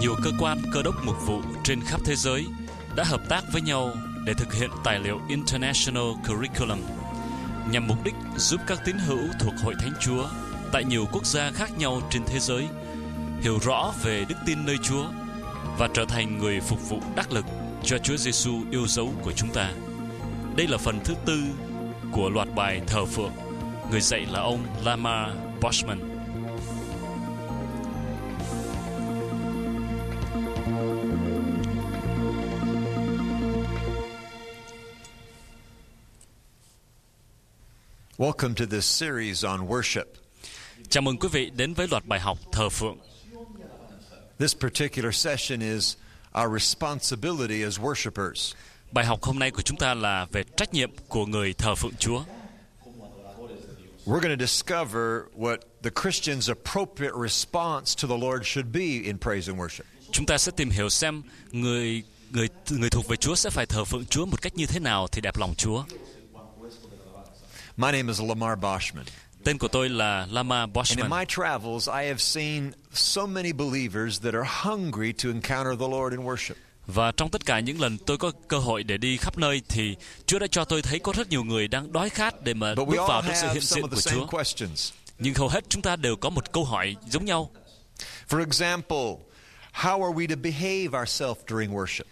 nhiều cơ quan, cơ đốc mục vụ trên khắp thế giới đã hợp tác với nhau để thực hiện tài liệu International Curriculum nhằm mục đích giúp các tín hữu thuộc Hội Thánh Chúa tại nhiều quốc gia khác nhau trên thế giới hiểu rõ về đức tin nơi Chúa và trở thành người phục vụ đắc lực cho Chúa Giêsu yêu dấu của chúng ta. Đây là phần thứ tư của loạt bài thờ phượng. Người dạy là ông Lama Boschman. Welcome to this series on worship. Chào mừng quý vị đến với loạt bài học thờ phượng. This particular session is our responsibility as worshipers. Bài học hôm nay của chúng ta là về trách nhiệm của người thờ phượng Chúa. We're going to discover what the Christian's appropriate response to the Lord should be in praise and worship. Chúng ta sẽ tìm hiểu xem người người người thuộc về Chúa sẽ phải thờ phượng Chúa một cách như thế nào thì đẹp lòng Chúa. My name is Lamar Boschman. Tên của tôi là Lama And in Boschman. my travels, I have seen so many believers that are hungry to encounter the Lord in worship. Và trong tất cả những lần tôi có cơ hội để đi khắp nơi thì Chúa đã cho tôi thấy có rất nhiều người đang đói khát để mà But bước vào trong sự hiện diện của Chúa. questions. Nhưng hầu hết chúng ta đều có một câu hỏi giống nhau. For example, how are we to behave ourselves during worship?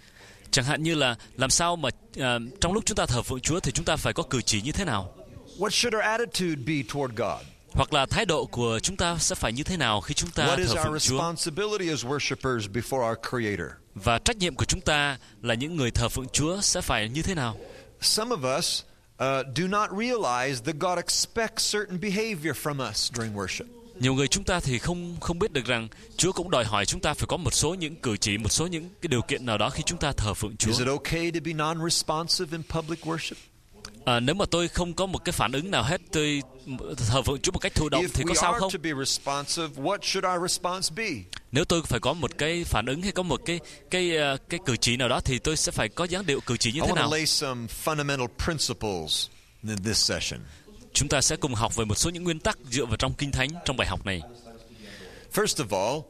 Chẳng hạn như là làm sao mà à, trong lúc chúng ta thờ phượng Chúa thì chúng ta phải có cử chỉ như thế nào? What should our attitude be toward God? Hoặc là thái độ của chúng ta sẽ phải như thế nào khi chúng ta What is thờ our phượng Chúa? responsibility as worshipers before our Creator? Và trách nhiệm của chúng ta là những người thờ phượng Chúa sẽ phải như thế nào? Some of us uh, do not realize that God expects certain behavior from us during worship. Nhiều người chúng ta thì không không biết được rằng Chúa cũng đòi hỏi chúng ta phải có một số những cử chỉ, một số những cái điều kiện nào đó khi chúng ta thờ phượng Chúa. Is it okay to be non-responsive in public worship? À, nếu mà tôi không có một cái phản ứng nào hết, tôi thờ phượng Chúa một cách thụ động If thì có sao không? Nếu tôi phải có một cái phản ứng hay có một cái cái ờ, cái cử chỉ nào đó thì tôi sẽ phải có dáng điệu cử chỉ như I thế nào? Chúng ta sẽ cùng học về một số những nguyên tắc dựa vào trong Kinh Thánh trong bài học này. First of all,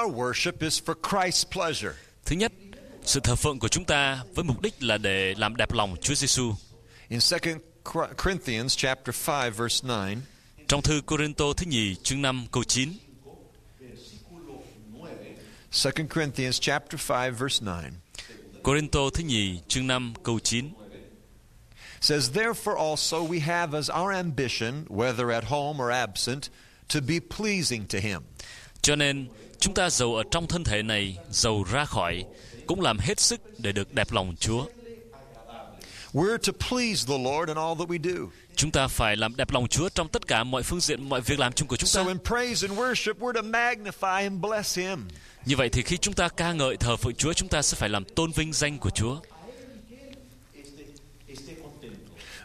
our worship is for Christ's pleasure. Thứ nhất, sự thờ phượng của chúng ta với mục đích là để làm đẹp lòng Chúa Giêsu. In 2 Corinthians chapter 5 verse 9, Trong thư Corinto thứ nhì chương 5 câu 9, 2 Corinthians chapter 5 verse 9 Corinto thứ nhì chương 5 câu 9 says, Therefore also we have as our ambition, whether at home or absent, to be pleasing to him. Cho nên chúng ta giàu ở trong thân thể này, giàu ra khỏi, cũng làm hết sức để được đẹp lòng Chúa. Chúng ta phải làm đẹp lòng Chúa trong tất cả mọi phương diện, mọi việc làm chung của chúng So ta. in praise and worship, we're to magnify and bless him. Như vậy thì khi chúng ta ca ngợi thờ phượng Chúa, chúng ta sẽ phải làm tôn vinh danh của Chúa.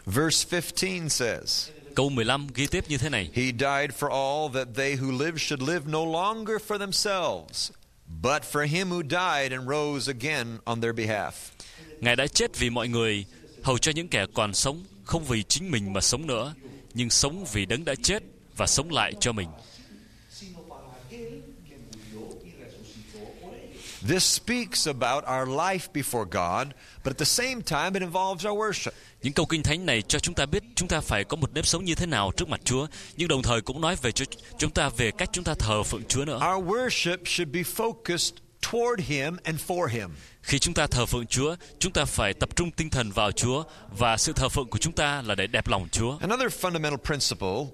Verse 15 says, Câu 15 ghi tiếp như thế này. He died for all that they who live should live no longer for themselves, but for him who died and rose again on their behalf. Ngài đã chết vì mọi người, hầu cho những kẻ còn sống, không vì chính mình mà sống nữa, nhưng sống vì đấng đã chết và sống lại cho mình. This speaks about our life before God, but at the same time, it involves our worship. Những câu kinh thánh này cho chúng ta biết chúng ta phải có một nếp sống như thế nào trước mặt Chúa, nhưng đồng thời cũng nói về cho chúng ta về cách chúng ta thờ phượng Chúa nữa. Our worship should be focused toward him and for him. Khi chúng ta thờ phượng Chúa, chúng ta phải tập trung tinh thần vào Chúa và sự thờ phượng của chúng ta là để đẹp lòng Chúa. Another fundamental principle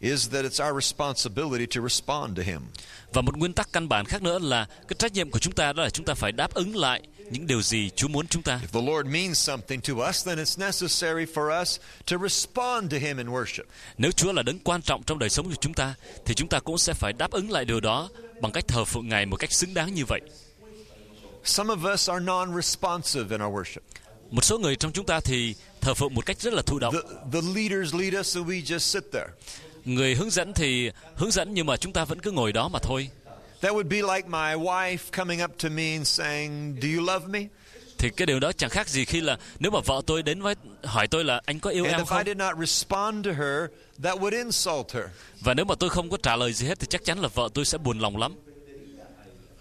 is that it's our responsibility to respond to him. Và một nguyên tắc căn bản khác nữa là cái trách nhiệm của chúng ta đó là chúng ta phải đáp ứng lại những điều gì Chúa muốn chúng ta. If the Lord means something to us, then it's necessary for us to respond to him in worship. Nếu Chúa là đấng quan trọng trong đời sống của chúng ta, thì chúng ta cũng sẽ phải đáp ứng lại điều đó bằng cách thờ phượng Ngài một cách xứng đáng như vậy. Some of us are non-responsive in our worship. Một số người trong chúng ta thì thờ phượng một cách rất là thụ động. The, the leaders lead us and we just sit there. Người hướng dẫn thì hướng dẫn nhưng mà chúng ta vẫn cứ ngồi đó mà thôi. That would be like my wife coming up to me and saying, Do you love me? Thì cái điều đó chẳng khác gì khi là nếu mà vợ tôi đến với hỏi tôi là anh có yêu And em if I không? did not respond to her, that would insult her. Và nếu mà tôi không có trả lời gì hết thì chắc chắn là vợ tôi sẽ buồn lòng lắm.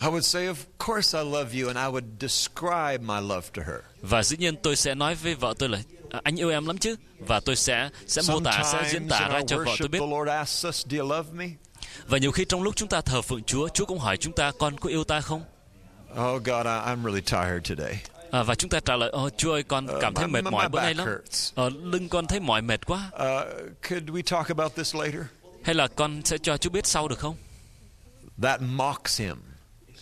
I would say, Of course I love you, and I would describe my love to her. và dĩ nhiên tôi sẽ nói với vợ tôi là "À, anh yêu em lắm chứ và tôi sẽ sẽ mô tả sẽ diễn tả ra cho vợ tôi biết và nhiều khi trong lúc chúng ta thờ phượng Chúa Chúa cũng hỏi chúng ta con có yêu ta không Oh, God, I'm really tired today. À, và chúng ta trả lời Ồ Chúa ơi con cảm thấy mệt mỏi bữa nay lắm hurts." ờ, lưng con thấy mỏi mệt quá Uh, could we talk about this later? hay là con sẽ cho Chúa biết sau được không That mocks him.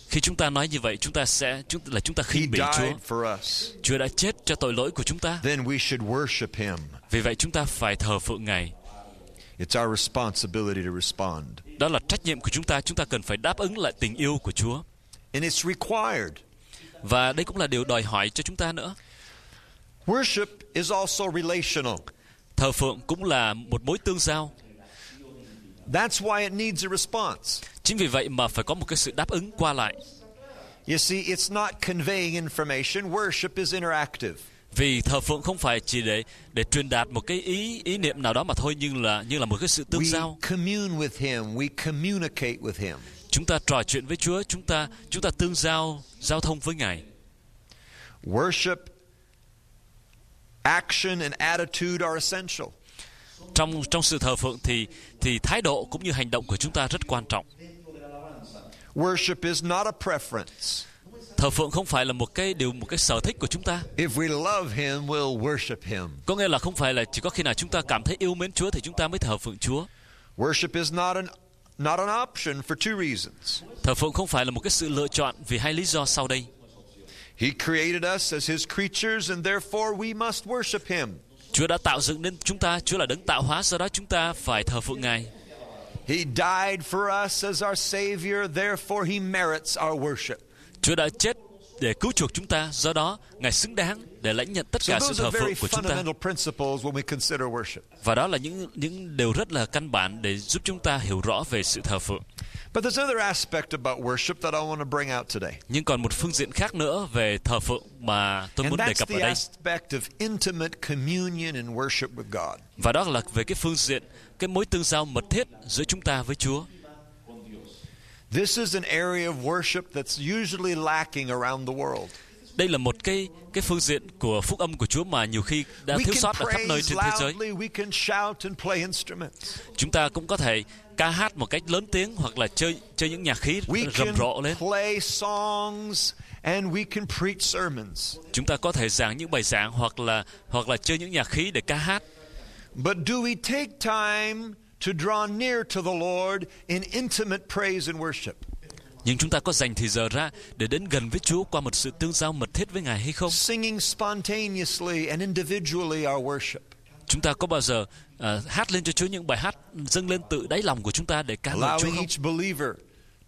khi chúng ta nói như vậy chúng ta sẽ chúng là chúng ta khinh bỉ Chúa died for us. Chúa đã chết cho tội lỗi của chúng ta Then we should worship him. vì vậy chúng ta phải thờ phượng Ngài It's our responsibility to respond. đó là trách nhiệm của chúng ta chúng ta cần phải đáp ứng lại tình yêu của Chúa And it's required. Và đây cũng là điều đòi hỏi cho chúng ta nữa Worship is also relational. thờ phượng cũng là một mối tương giao That's why it needs a response. chính vì vậy mà phải có một cái sự đáp ứng qua lại You see, it's not conveying information. Worship is interactive. vì thờ phượng không phải chỉ để để truyền đạt một cái ý ý niệm nào đó mà thôi nhưng là như là một cái sự tương We giao commune with him. We communicate with him. Chúng ta trò chuyện với Chúa chúng ta chúng ta tương giao giao thông với Ngài Worship, action, and attitude are essential. trong trong sự thờ phượng thì thì thái độ cũng như hành động của chúng ta rất quan trọng Worship is not a preference. thờ phượng không phải là một cái điều một cái sở thích của chúng ta If we love him, we'll worship him. có nghĩa là không phải là chỉ có khi nào chúng ta cảm thấy yêu mến Chúa thì chúng ta mới thờ phượng Chúa Worship is not an not an option for two reasons. thờ phượng không phải là một cái sự lựa chọn vì hai lý do sau đây He created us as his creatures and therefore we must worship him. Chúa đã tạo dựng nên chúng ta Chúa là đấng tạo hóa do đó chúng ta phải thờ phượng Ngài He died for us as our savior, therefore he merits our worship. Chúa đã chết để cứu chuộc chúng ta. Do đó Ngài xứng đáng để lãnh nhận tất cả sự thờ phượng của chúng ta. và đó là những những điều rất là căn bản để giúp chúng ta hiểu rõ về sự thờ phượng. But there's another aspect about worship that I want to bring out today. nhưng còn một phương diện khác nữa về thờ phượng mà tôi muốn đề cập ở đây. aspect of intimate communion and worship with God. và đó là về cái phương diện cái mối tương giao mật thiết giữa chúng ta với Chúa This is an area of worship that's usually lacking around the world. đây là một cái cái phương diện của phúc âm của Chúa mà nhiều khi đã We thiếu can sót ở khắp nơi trên thế giới loudly, we can shout and play instruments. chúng ta cũng có thể ca hát một cách lớn tiếng hoặc là chơi chơi những nhạc khí rầm rộ lên play songs and we can preach sermons. chúng ta có thể giảng những bài giảng hoặc là hoặc là chơi những nhạc khí để ca hát But do we take time to draw near to the Lord in intimate praise and worship? nhưng chúng ta có dành thời giờ ra để đến gần với Chúa qua một sự tương giao mật thiết với Ngài hay không Singing spontaneously and individually our worship. chúng ta có bao giờ à, hát lên cho Chúa những bài hát dâng lên tự đáy lòng của chúng ta để ca ngợi Chúa Allowing không each believer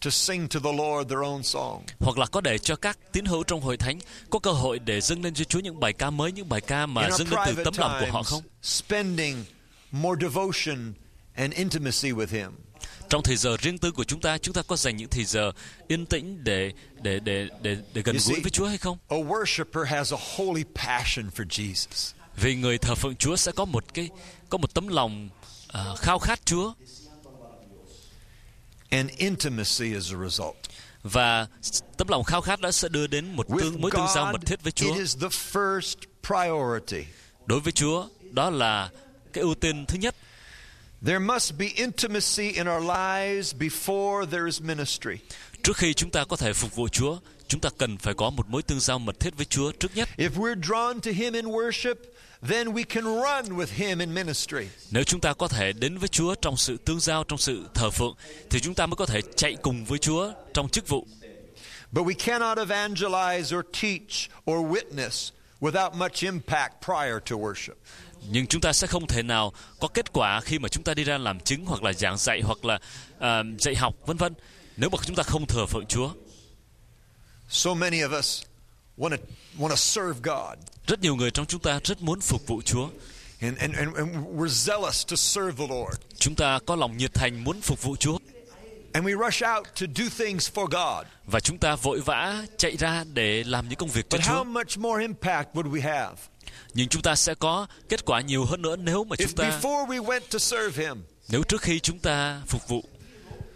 to sing to the Lord their own song. hoặc là có để cho các tín hữu trong hội thánh có cơ hội để dâng lên cho Chúa những bài ca mới những bài ca mà dâng lên từ tấm lòng của họ không spending more devotion and intimacy with Him. trong thời giờ riêng tư của chúng ta chúng ta có dành những thời giờ yên tĩnh để để để để để gần gũi với Chúa hay không A worshiper has a holy passion for Jesus. vì người thờ phượng Chúa sẽ có một cái có một tấm lòng à, khao khát Chúa And intimacy is a result. và tấm lòng khao khát đó sẽ đưa đến một tương mối tương giao mật thiết với Chúa it is the first priority. đối với Chúa đó là cái ưu tiên thứ nhất There must be intimacy in our lives before there is ministry. trước khi chúng ta có thể phục vụ Chúa chúng ta cần phải có một mối tương giao mật thiết với Chúa trước nhất If we're drawn to Him in worship, then we can run with Him in ministry. nếu chúng ta có thể đến với Chúa trong sự tương giao trong sự thờ phượng thì chúng ta mới có thể chạy cùng với Chúa trong chức vụ But we cannot evangelize or teach or witness without much impact prior to worship. Nhưng chúng ta sẽ không thể nào có kết quả khi mà chúng ta đi ra làm chứng hoặc là giảng dạy hoặc là à, dạy học vân vân. Nếu mà chúng ta không thờ phượng Chúa. So many of us want to want to serve God, rất nhiều người trong chúng ta rất muốn phục vụ Chúa. And, and, and, and we're zealous to serve the Lord. chúng ta có lòng nhiệt thành muốn phục vụ Chúa. And we rush out to do things for God. và chúng ta vội vã chạy ra để làm những công việc cho But Chúa. how much more impact would we have nhưng chúng ta sẽ có kết quả nhiều hơn nữa nếu mà chúng ta nếu trước khi chúng ta phục vụ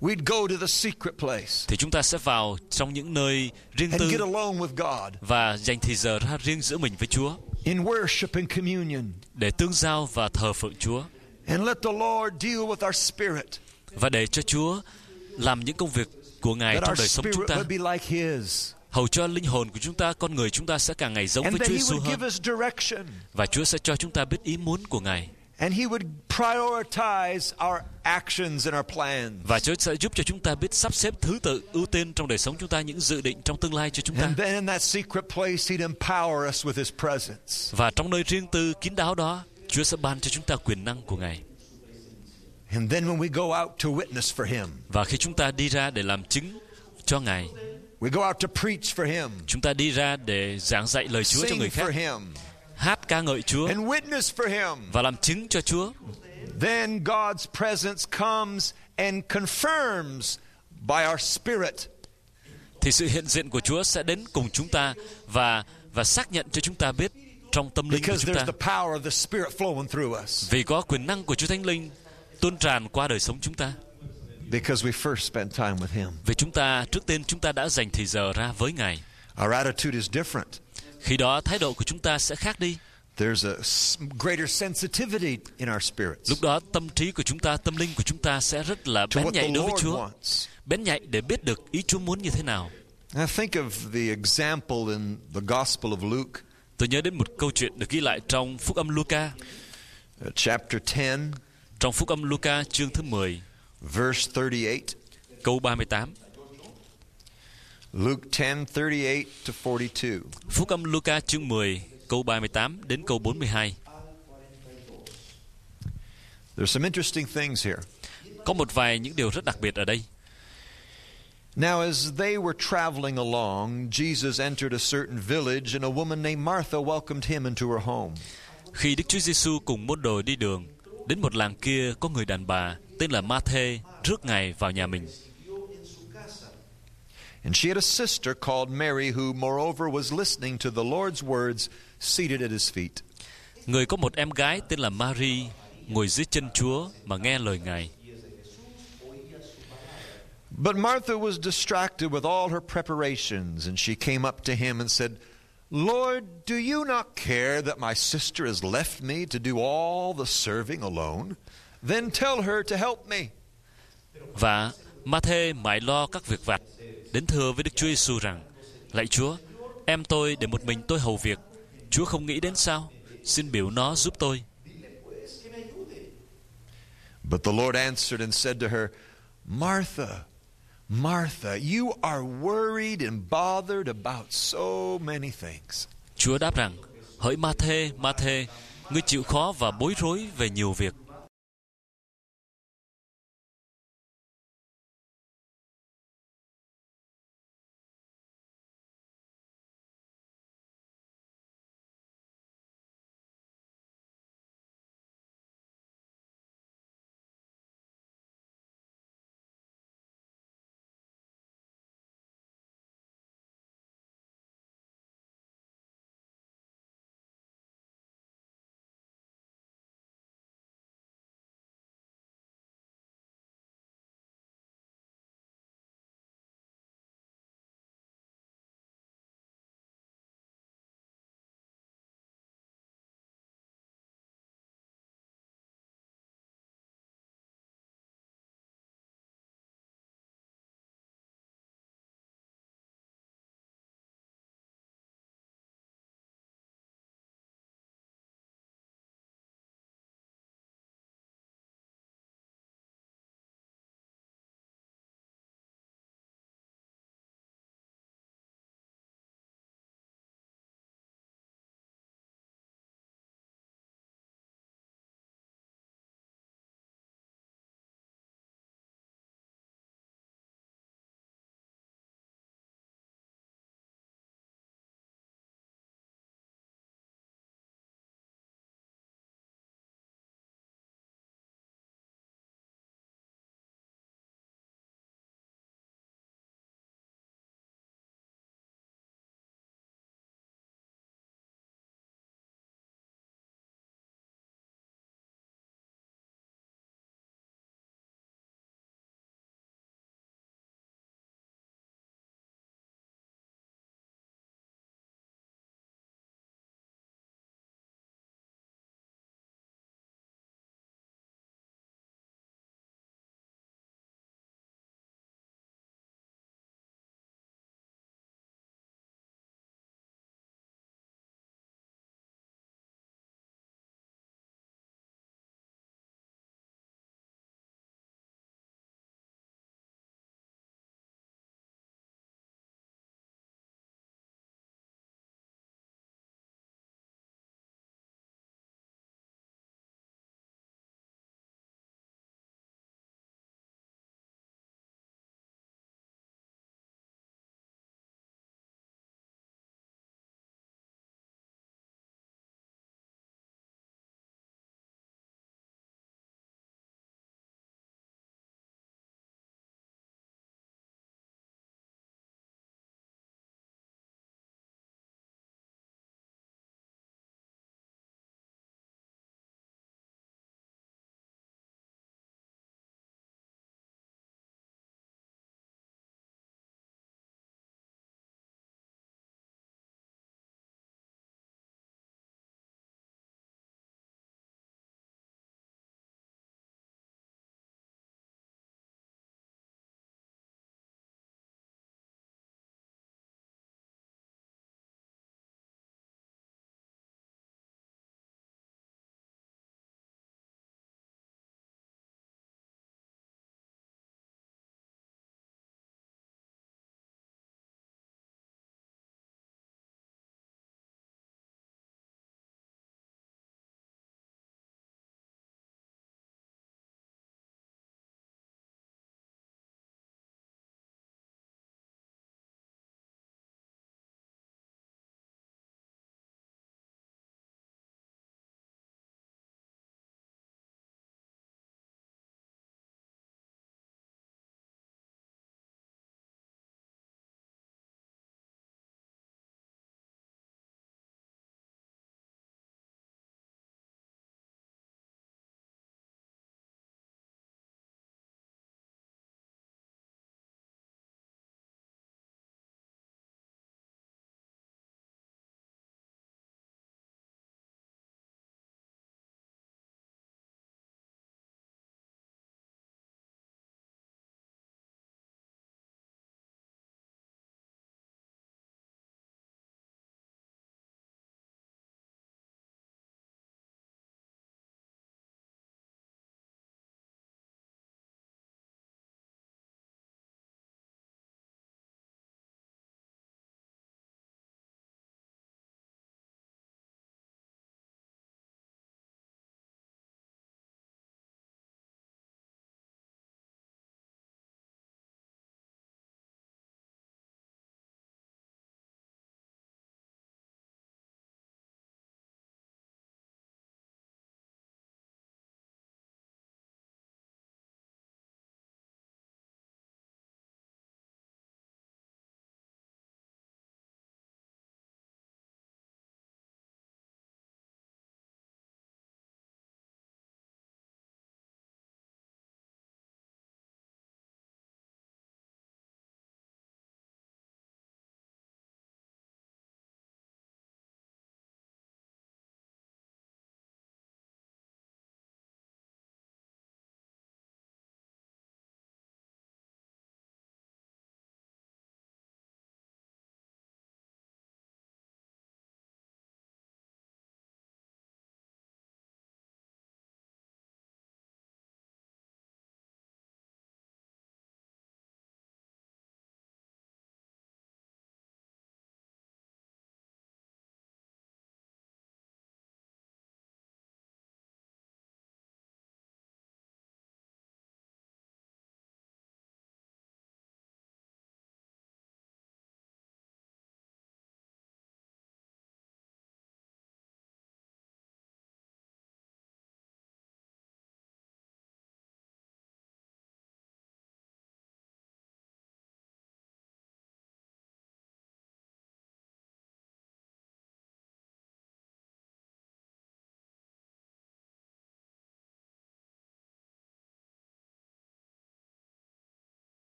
we'd go to the secret place thì chúng ta sẽ vào trong những nơi riêng and tư get alone with God và dành thời giờ ra riêng giữa mình với Chúa. in worship and communion. Để tương giao và thờ phượng Chúa. And let the Lord deal with our spirit. Và để cho Chúa làm những công việc của Ngài that trong đời sống chúng ta. like His hầu cho linh hồn của chúng ta con người chúng ta sẽ càng ngày giống and với Chúa He Giêsu would hơn. give us direction. Và Chúa sẽ cho chúng ta biết ý muốn của Ngài. And He would prioritize our actions and our plans. Và Chúa sẽ giúp cho chúng ta biết sắp xếp thứ tự ưu tiên trong đời sống chúng ta những dự định trong tương lai cho chúng ta. And then in that secret place He'd empower us with His presence. Và trong nơi riêng tư kín đáo đó Chúa sẽ ban cho chúng ta quyền năng của Ngài. And then when we go out to witness for Him và khi chúng ta đi ra để làm chứng cho Ngài we go out to preach for Him. Chúng ta đi ra để giảng dạy lời Chúa cho người khác. hát ca ngợi Chúa. And witness for Him. Và làm chứng cho Chúa. Then God's presence comes and confirms by our spirit. Thì sự hiện diện của Chúa sẽ đến cùng chúng ta và và xác nhận cho chúng ta biết trong tâm linh của chúng ta. the power of the spirit flowing through us. Vì có quyền năng của Chúa Thánh Linh tuôn tràn qua đời sống chúng ta because we first spent time with Him. vì chúng ta trước tiên chúng ta đã dành thời giờ ra với Ngài. Our attitude is different. khi đó thái độ của chúng ta sẽ khác đi. There's a greater sensitivity in our spirits. Lúc đó tâm trí của chúng ta tâm linh của chúng ta sẽ rất là bén nhạy đối với Chúa. bén nhạy để biết được ý Chúa muốn như thế nào. I think of the example in the Gospel of Luke, tôi nhớ đến một câu chuyện được ghi lại trong phúc âm Luca. Uh, chapter 10, trong phúc âm Luca chương thứ 10 verse 38. câu 38 Luke 10, 38 to 42. phúc âm Luca chương 10 câu 38 đến câu 42 There's some interesting things here. có một vài những điều rất đặc biệt ở đây Now, as they were traveling along, Jesus entered a certain village, and a woman named Martha welcomed him into her home. Khi Đức Chúa Giêsu cùng môn đồ đi đường, đến một làng kia có người đàn bà tên là Ma-thê rước Ngài vào nhà mình. And she had a sister called Mary, who, moreover, was listening to the Lord's words seated at his feet. Người có một em gái tên là Mary ngồi dưới chân Chúa mà nghe lời Ngài. But Martha was distracted with all her preparations, and she came up to him and said, Lord, do you not care that my sister has left me to do all the serving alone? Then tell her to help me. Và Ma-thê mãi lo các việc vặt, đến thưa với Đức Chúa Giêsu rằng: Lạy Chúa, em tôi để một mình tôi hầu việc, Chúa không nghĩ đến sao? Xin biểu nó giúp tôi. But the Lord answered and said to her, Martha, Martha, you are worried and bothered about so many things. Chúa đáp rằng: Hỡi Ma-thê, Ma-thê, ngươi chịu khó và bối rối về nhiều việc.